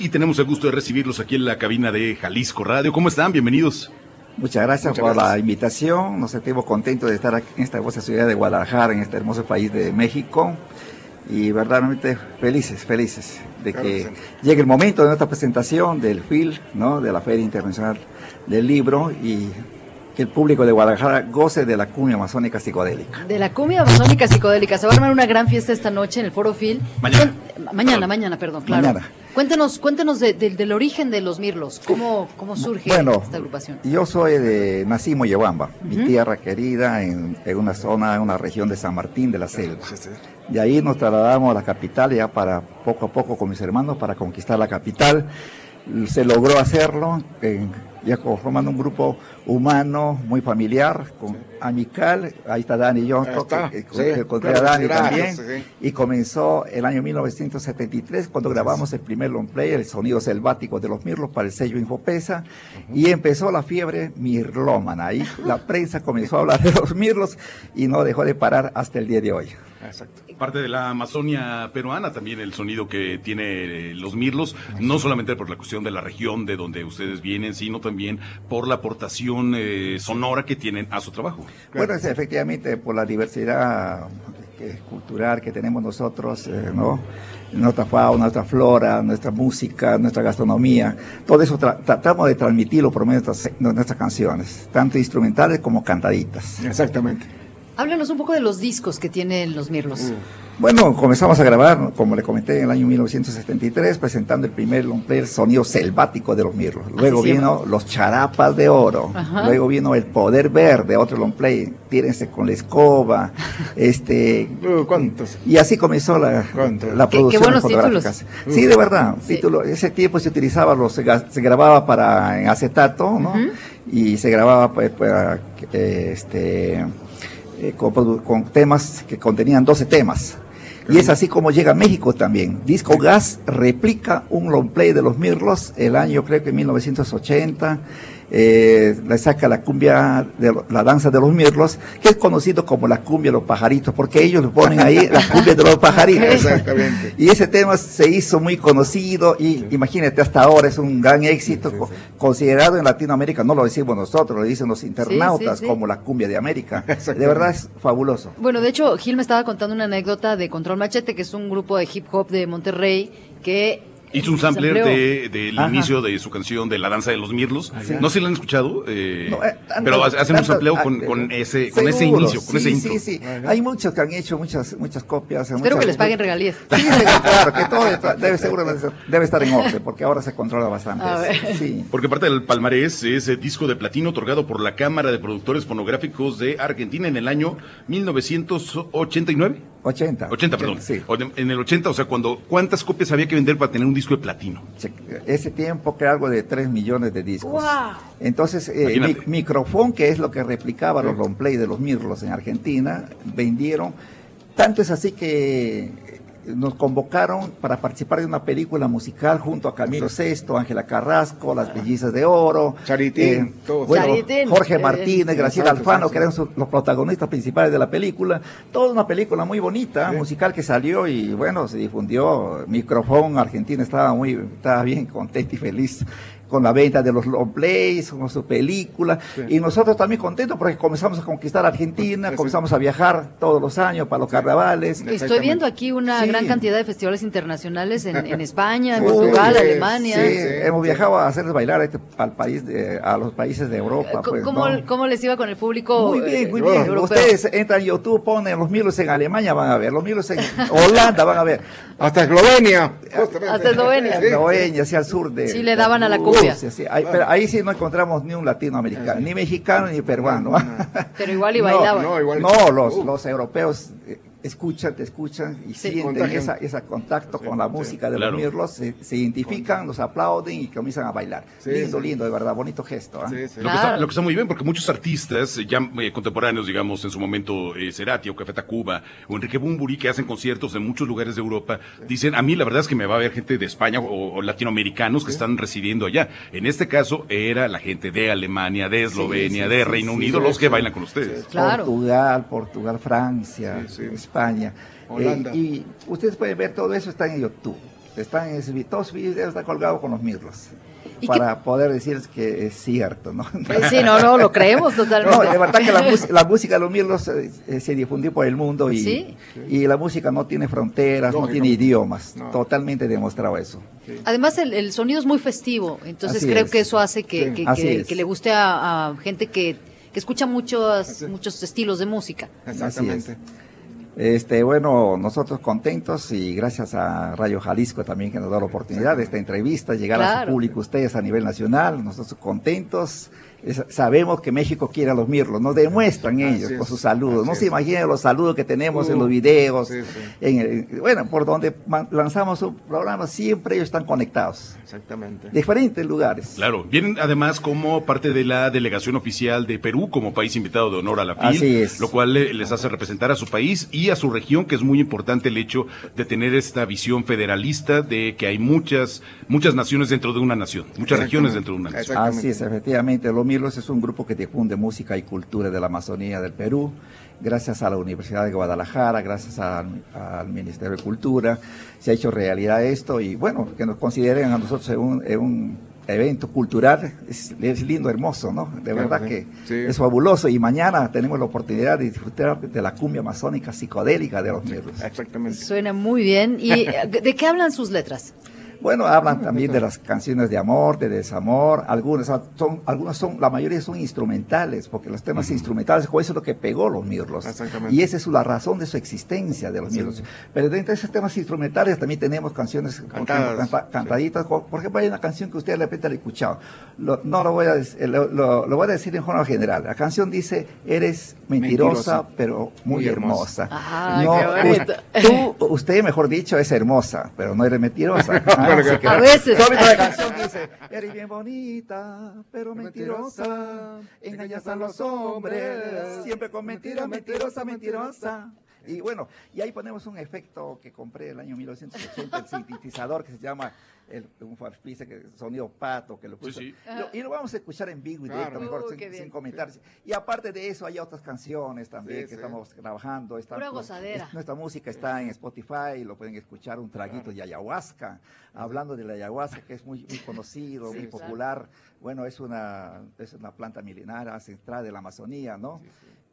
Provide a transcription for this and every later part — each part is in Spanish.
Y tenemos el gusto de recibirlos aquí en la cabina de Jalisco Radio. ¿Cómo están? Bienvenidos. Muchas gracias por la invitación. Nos sentimos contentos de estar aquí en esta hermosa ciudad de Guadalajara, en este hermoso país de México. Y verdaderamente felices, felices de que llegue el momento de nuestra presentación del FIL, ¿no? de la Feria Internacional del Libro. Y que el público de Guadalajara goce de la cumbia amazónica psicodélica. De la cumbia amazónica psicodélica. Se va a armar una gran fiesta esta noche en el Foro Phil. Mañana. mañana, mañana, perdón, claro. Mañana. Cuéntenos, cuéntenos del origen de los Mirlos. ¿Cómo, cómo surge esta agrupación? Yo soy de nací en Moyobamba, mi tierra querida, en, una zona, en una región de San Martín de la Selva. De ahí nos trasladamos a la capital ya para poco a poco con mis hermanos para conquistar la capital. Se logró hacerlo en ya formando un grupo humano muy familiar, con, amical, ahí está Dani yo encontré a Dani también, y comenzó el año 1973 cuando grabamos el primer long play, el sonido selvático de los mirlos para el sello Infopesa, y empezó la fiebre mirlómana, ahí la prensa comenzó a hablar de los mirlos y no dejó de parar hasta el día de hoy. Exacto. Parte de la Amazonia peruana también el sonido que tiene eh, los mirlos, no solamente por la cuestión de la región de donde ustedes vienen, sino también por la aportación eh, sonora que tienen a su trabajo. Bueno, es efectivamente por la diversidad cultural que tenemos nosotros, eh, ¿no? Nuestra fauna, nuestra flora, nuestra música, nuestra gastronomía, todo eso tratamos de transmitirlo por medio de nuestras canciones, tanto instrumentales como cantaditas. Exactamente. Háblanos un poco de los discos que tienen los Mirlos. Mm. Bueno, comenzamos a grabar, como le comenté, en el año 1973, presentando el primer long player sonido selvático de los Mirlos. Luego vino Los Charapas de Oro. Luego vino El Poder Verde, otro long play. Tírense con la escoba. este, uh, ¿Cuántos? Y así comenzó la, la producción qué, buenos Títulos. Sí, de verdad. Título, ese tiempo se utilizaba, los, se, grababa para en acetato, ¿no? Y se grababa pues, para, este eh, con, temas que contenían 12 temas. Y es así como llega a México también. Disco Gas replica un long play de los Mirlos el año creo que 1980 eh, le saca la cumbia, de la danza de los mirlos, que es conocido como la cumbia de los pajaritos, porque ellos le ponen ahí la cumbia de los pajaritos. Exactamente. Y ese tema se hizo muy conocido y imagínate, hasta ahora es un gran éxito, considerado en Latinoamérica, no lo decimos nosotros, lo dicen los internautas como la cumbia de América. De verdad es fabuloso. Bueno, de hecho, Gil me estaba contando una anécdota de Control Machete, que es un grupo de hip hop de Monterrey, que Hizo un sampler del de, inicio de su canción de La Danza de los Mirlos. No sé si lo han escuchado, eh, eh pero hacen un sampleo con, con, ese, con ese inicio, con ese intro. Sí, sí, Hay muchos que han hecho muchas, muchas copias. Espero que les paguen regalías. Sí, claro, que todo debe, seguro debe estar en orden, porque ahora se controla bastante. Sí. Porque parte del palmarés es el disco de platino otorgado por la Cámara de Productores Fonográficos de Argentina en el año 1989. 80. 80, perdón. Sí. En el 80, o sea, cuando ¿cuántas copias había que vender para tener un disco de platino? Ese tiempo que algo de 3 millones de discos. Entonces, eh, Microfón, que es lo que replicaba los long play de los Mirlos en Argentina, vendieron. Tanto es así que nos convocaron para participar de una película musical junto a Camilo Sesto, Ángela Carrasco, Las Bellizas de Oro, Charitín, eh, Jorge Martínez, Graciela Alfano, que eran los protagonistas principales de la película. Toda una película muy bonita, musical que salió y bueno, se difundió. Micrófono Argentina estaba muy, estaba bien contento y feliz con la venta de los long plays, con su película, y nosotros también contentos porque comenzamos a conquistar Argentina, comenzamos a viajar todos los años para los carnavales. Estoy viendo aquí una gran cantidad de festivales internacionales en, España, en Portugal, Alemania. Sí, hemos viajado a hacerles bailar este, al país a los países de Europa. Pues, ¿Cómo, les iba con el público? Muy bien, muy bien. Ustedes entran en YouTube, ponen los milos en Alemania, van a ver, los milos en Holanda, van a ver. Hasta Eslovenia. Hasta Eslovenia. Eslovenia, hacia el sur de... Sí, le daban a la Ahí, pero ahí sí no encontramos ni un latinoamericano, ni mexicano ni peruano. Pero igual y bailaban. No, los, los europeos eh, escuchan, te escuchan y sienten esa, ese contacto con la música de los mirlos, se, identifican, los aplauden y comienzan a bailar. lindo, lindo, de verdad, bonito gesto. ¿ah? Lo, que está, muy bien, porque muchos artistas ya eh, contemporáneos, digamos, en su momento, eh, Cerati o Café Tacuba o Enrique Bumburi, que hacen conciertos en muchos lugares de Europa, dicen, a mí la verdad es que me va a ver gente de España o, latinoamericanos que están residiendo allá. En este caso, era la gente de Alemania, de Eslovenia, de Reino Unido, los que bailan con ustedes. Portugal, Portugal, Francia, España. Eh, y ustedes pueden ver todo eso, está en YouTube. están en ese, todos videos están colgados con los mirlos. ¿Y Para poder decirles que es cierto, ¿no? Sí, no, no, lo creemos totalmente. No, de verdad que la, la música de los mirlos eh, eh, se difundió por el mundo y, Sí. y la música no tiene fronteras, no Lógico. tiene idiomas. No. Totalmente demostrado eso. Además, el, el sonido es muy festivo, entonces Así creo es. que eso hace que, Sí. que, Así que- es. que le guste a, a gente que, que escucha muchos, muchos estilos de música. Exactamente. Este, bueno, nosotros contentos y gracias a Radio Jalisco también que nos da la oportunidad de esta entrevista, llegar a Claro. su público, ustedes a nivel nacional, nosotros contentos. Sabemos que México quiere a los mirlos, nos demuestran Así ellos es, con sus saludos. No se es. imaginan los saludos que tenemos en Uh, los videos. sí, sí. en el- bueno, por donde lanzamos un programa, siempre ellos están conectados. Exactamente. Diferentes lugares. Claro, vienen además como parte de la delegación oficial de Perú como país invitado de honor a la FIL, Así es. lo cual le- les hace representar a su país y a su región, que es muy importante el hecho de tener esta visión federalista de que hay muchas muchas naciones dentro de una nación, muchas regiones dentro de una nación. Así es, efectivamente. Mirlos es un grupo que difunde música y cultura de la Amazonía del Perú. Gracias a la Universidad de Guadalajara, gracias al, al Ministerio de Cultura, se ha hecho realidad esto y bueno, que nos consideren a nosotros en un, un evento cultural es, es lindo, hermoso, ¿no? De Claro, verdad sí. que Sí. es fabuloso y mañana tenemos la oportunidad de disfrutar de la cumbia amazónica psicodélica de los Mirlos. Exactamente. Suena muy bien. ¿Y eh, de qué hablan sus letras? Bueno, hablan también de las canciones de amor, de desamor, algunas son, algunas son, la mayoría son instrumentales, porque los temas instrumentales, pues, eso es lo que pegó los mirlos. Exactamente. Y esa es la razón de su existencia de los mirlos. Pero dentro de esos temas instrumentales también tenemos canciones Cantadas. canta- cantaditas. Co- Por ejemplo, hay una canción que usted de repente la ha escuchado. Lo- no lo voy, a, dec- lo, lo- lo voy a decir en forma general. La canción dice, eres mentirosa, Mentirosa, pero muy, muy hermosa. hermosa. Ah, no, qué bonito. Tú, usted, mejor dicho, es hermosa, pero no eres mentirosa. Que- A veces. La canción dice, eres bien bonita, pero mentirosa, engañas a los hombres, siempre con mentiras, mentirosa, mentirosa. Y bueno, y ahí ponemos un efecto que compré el año 1980, el sintetizador que se llama el, un farfisa, que sonido pato, que lo puse. sí. Lo- y lo vamos a escuchar en vivo y directo, Claro. mejor, Uh, sin, sin comentarios. Y aparte de eso, hay otras canciones también Sí, que sí. estamos trabajando. Está- Pura gozadera. es- nuestra música está en Spotify, lo pueden escuchar, un traguito de ayahuasca. Hablando de la ayahuasca, que es muy, muy conocido, muy claro. popular. Bueno, es una, es una planta milenaria ancestral de la Amazonía, ¿no?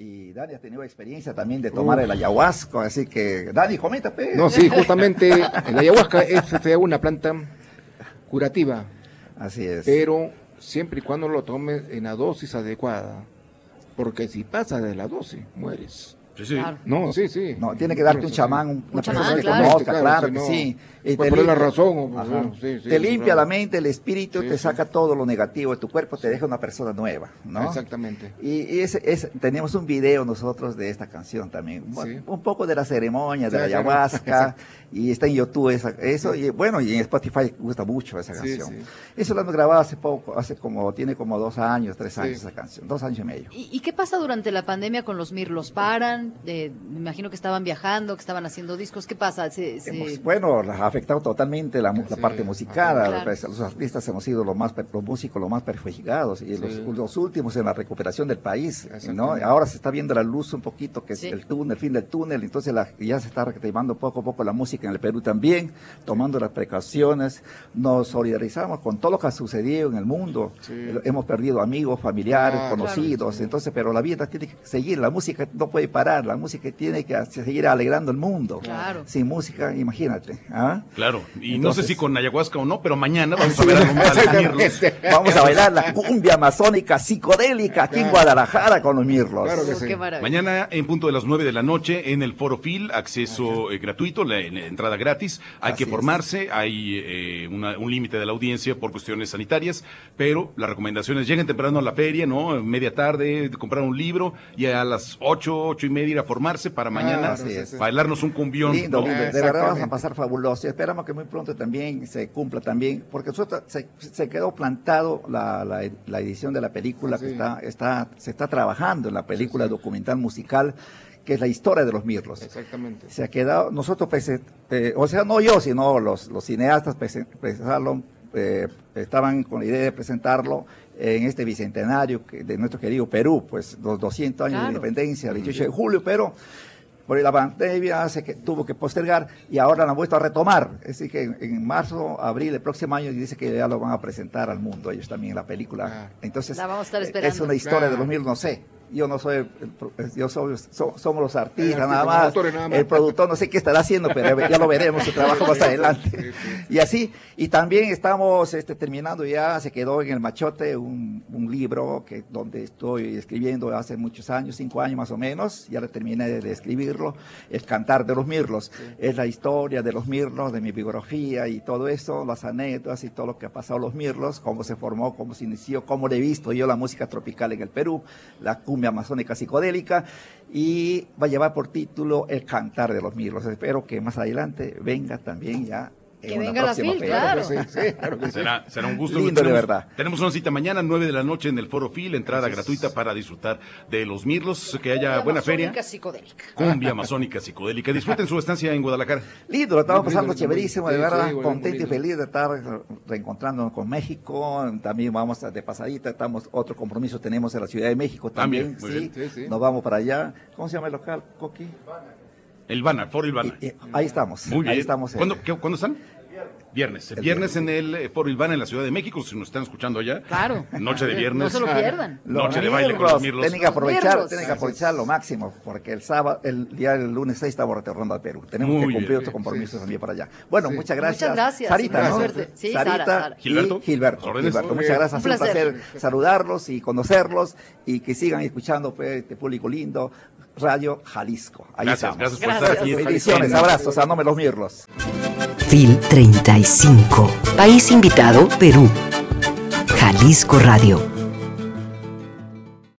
Y Dani ha tenido experiencia también de tomar el ayahuasca, así que, Dani, comenta, pe. No, sí, justamente el ayahuasca es una planta curativa, Así es. pero siempre y cuando lo tomes en la dosis adecuada. Porque si pasa de la dosis, mueres. Sí, sí. Claro. No, sí, sí. No, tiene que darte un chamán, un- Un una chamán, persona que claro. conozca, Claro, claro si que no, sí. Y puede te poner la limpia- razón, o- Ajá. sí, sí, te limpia claro. la mente, el espíritu, Sí, te sí. saca todo lo negativo de tu cuerpo, te deja una persona nueva, ¿no? Exactamente. Y y ese, ese- tenemos un video nosotros de esta canción también, un- Sí. un poco de la ceremonia, de la ayahuasca, y está en YouTube esa- eso, y bueno, y en Spotify gusta mucho esa canción. sí. Eso lo hemos grabado hace poco, hace como, tiene como dos años, tres Sí. años esa canción, dos años y medio. ¿Y, y qué pasa durante la pandemia con los mirlos? ¿Paran? Eh, me imagino que estaban viajando, que estaban haciendo discos. ¿Qué pasa? ¿Se- se- Hemos- bueno, ha afectado totalmente la, mu- la Sí, parte musical. pues, Los artistas hemos sido los más los músicos los más perjudicados y los, Sí. los últimos en la recuperación del país. Ahora se está viendo la luz un poquito, que es Sí. el túnel, el fin del túnel. Entonces la- ya se está reactivando poco a poco la música en el Perú también, tomando las precauciones. Nos solidarizamos con todo lo que ha sucedido en el mundo. Sí. Hemos perdido amigos, familiares, Ah, conocidos. claro, sí. Entonces, pero la vida tiene que seguir. La música no puede parar. La música tiene que seguir alegrando el mundo. Claro. Sin música, imagínate. ¿ah? Claro, y no sé si con ayahuasca o no, pero mañana vamos a ver a. Vamos a bailar la cumbia amazónica psicodélica aquí en Guadalajara con los mirlos. Claro que sí. qué maravilla. Mañana en punto de las 9 de la noche en el Foro Phil, acceso eh, gratuito, la, la entrada gratis. Hay Así que es. formarse, hay eh, una- un límite de la audiencia por cuestiones sanitarias, pero las recomendaciones lleguen temprano a la feria, ¿no? Media tarde, comprar un libro y a las 8, 8 y media ir a formarse para mañana así es. bailarnos un cumbión. Lindo. De verdad vamos a pasar fabuloso. Y esperamos que muy pronto también se cumpla también, porque nosotros se, se quedó plantado la, la- la edición de la película que Sí. está, está, se está trabajando en la película documental musical que es la historia de los mirlos. Exactamente. se ha quedado, nosotros, eh, o sea, no yo, sino los, los cineastas eh, estaban con la idea de presentarlo en este bicentenario que- de nuestro querido Perú, pues los 200 años Claro. de independencia, el 18 de julio, pero por la pandemia se que, tuvo que postergar y ahora la han vuelto a retomar. Es decir, que en, en marzo, abril del próximo año dice que ya lo van a presentar al mundo, ellos también la película. Ah. Entonces, La vamos a estar esperando. es una historia de los mil, no sé. Yo no soy, yo soy, so- somos los artistas artista, nada más. autores nada más. El productor no sé qué estará haciendo, pero ya lo veremos su trabajo más adelante. Sí, sí. Y así, y también estamos este, terminando ya, se quedó en el machote un, un libro que donde estoy escribiendo hace muchos años, cinco años más o menos, ya le terminé de, escribirlo, El Cantar de los Mirlos. Es la historia de los Mirlos, de mi biografía y todo eso, las anécdotas y todo lo que ha pasado los Mirlos, cómo se formó, cómo se inició, cómo le he visto yo la música tropical en el Perú, la cumbia amazónica psicodélica, y va a llevar por título El Cantar de los Mirlos. Espero que más adelante venga también ya. En Que una venga la próxima FIL, claro. Sí, sí, claro que sí. Será, será un gusto. Lindo, de verdad. Tenemos una cita mañana, 9 de la noche, en el Foro Fil, entrada gratuita para disfrutar de los mirlos, que haya buena feria. Amazónica psicodélica. Cumbia amazónica psicodélica. Disfruten su estancia en Guadalajara. Lindo, lo estamos Muy pasando muy chéverísimo, de verdad, sí, bueno, contento y feliz de estar reencontrándonos con México. También vamos a- de pasadita, estamos otro compromiso tenemos en la Ciudad de México también. También, muy sí. bien. Sí, sí. Nos vamos para allá. ¿Cómo se llama el local, Coqui? El Foro Ilvana. Y- y ahí estamos. Muy bien. Ahí estamos. ¿Cuándo, qué- ¿cuándo están? Viernes. El viernes en el eh, Foro Ilvana en la Ciudad de México, si nos están escuchando allá. Claro. Noche de viernes. No se lo pierdan. Noche de baile con los mirlos. Tienen que aprovechar, tienen que aprovechar lo máximo, porque el sábado, el día del lunes 6 estamos retornando al Perú. Tenemos Muy que cumplir bien. otros compromisos también para allá. Bueno, Sí. muchas gracias. Muchas gracias. Sarita, ¿no? Sí, Sarita Sara. y Gilberto. Gilberto. Gilberto, muchas gracias. Un placer. placer saludarlos y conocerlos y que sigan escuchando pues, este público lindo, Radio Jalisco. Ahí Gracias, estamos. gracias por Gracias. estar aquí. Bendiciones, abrazos, a nombre de los mirlos. FIL 35. País invitado, Perú. Jalisco Radio.